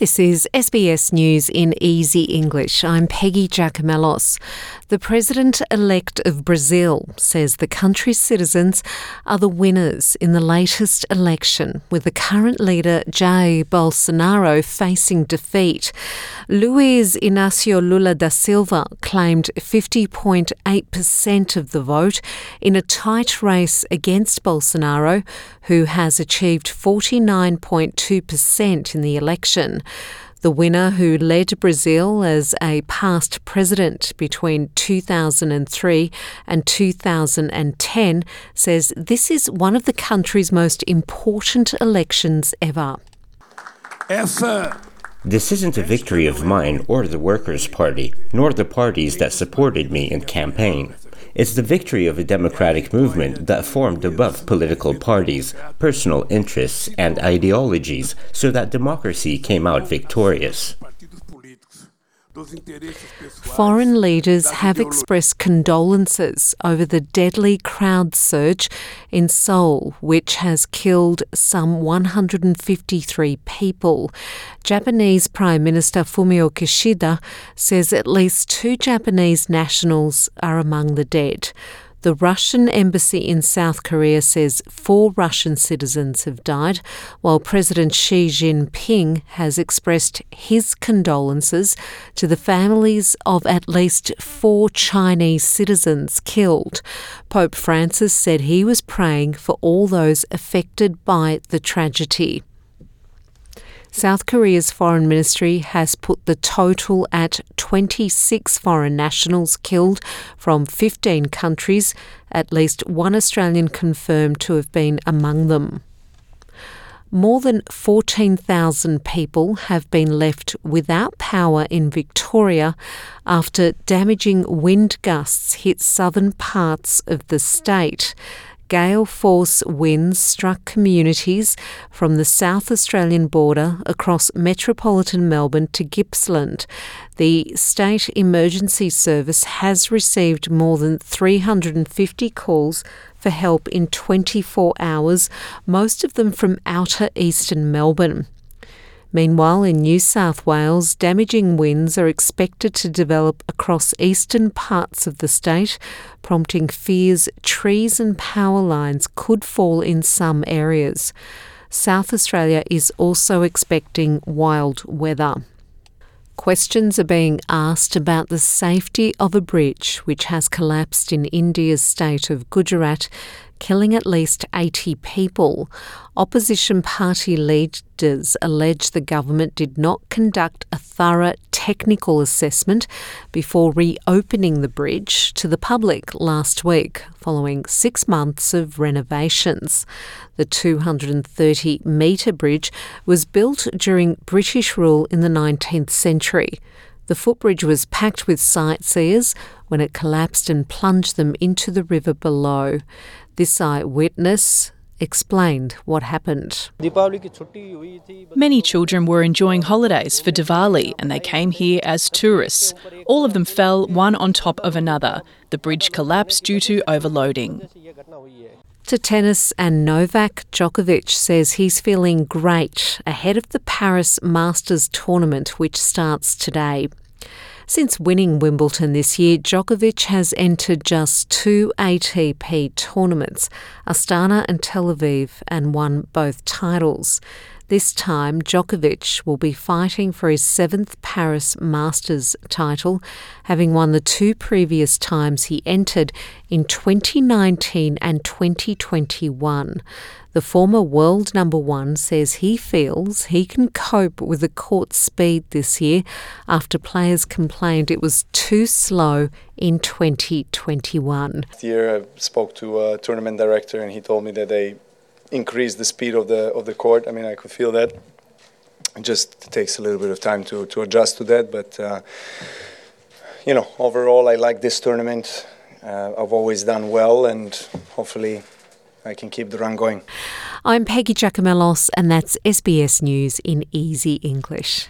This is SBS News in Easy English. I'm Peggy Giakoumelos. The president elect of Brazil says the country's citizens are the winners in the latest election, with the current leader Jair Bolsonaro facing defeat. Luiz Inácio Lula da Silva claimed 50.8% of the vote in a tight race against Bolsonaro, who has achieved 49.2% in the election. The winner, who led Brazil as a past president between 2003 and 2010, says this is one of the country's most important elections ever. This isn't a victory of mine or the Workers' Party, nor the parties that supported me in campaign. It's the victory of a democratic movement that formed above political parties, personal interests, and ideologies, so that democracy came out victorious. Foreign leaders have expressed condolences over the deadly crowd surge in Seoul, which has killed some 153 people. Japanese Prime Minister Fumio Kishida says at least two Japanese nationals are among the dead. The Russian embassy in South Korea says four Russian citizens have died, while President Xi Jinping has expressed his condolences to the families of at least four Chinese citizens killed. Pope Francis said he was praying for all those affected by the tragedy. South Korea's foreign ministry has put the total at 26 foreign nationals killed from 15 countries, at least one Australian confirmed to have been among them. More than 14,000 people have been left without power in Victoria after damaging wind gusts hit southern parts of the state gale force winds struck communities from the South Australian border across metropolitan Melbourne to Gippsland. The State Emergency Service has received more than 350 calls for help in 24 hours, most of them from outer eastern Melbourne. Meanwhile, in New South Wales, damaging winds are expected to develop across eastern parts of the state, prompting fears trees and power lines could fall in some areas. South Australia is also expecting wild weather. Questions are being asked about the safety of a bridge which has collapsed in India's state of Gujarat killing at least 80 people. Opposition party leaders allege the government did not conduct a thorough technical assessment before reopening the bridge to the public last week, following six months of renovations. The 230 metre bridge was built during British rule in the 19th century. The footbridge was packed with sightseers when it collapsed and plunged them into the river below. This eyewitness explained what happened. Many children were enjoying holidays for Diwali and they came here as tourists. All of them fell one on top of another. The bridge collapsed due to overloading. To tennis, and Novak Djokovic says he's feeling great ahead of the Paris Masters tournament, which starts today. Since winning Wimbledon this year, Djokovic has entered just two ATP tournaments, Astana and Tel Aviv, and won both titles. This time, Djokovic will be fighting for his seventh Paris Masters title, having won the two previous times he entered in 2019 and 2021. The former world number one says he feels he can cope with the court speed this year after players complained it was too slow in 2021. This year I spoke to a tournament director and he told me that they increase the speed of the of the court. I mean, I could feel that. It just takes a little bit of time to to adjust to that, but uh, you know, overall, I like this tournament. Uh, I've always done well, and hopefully, I can keep the run going. I'm Peggy Giakoumelos, and that's SBS News in Easy English.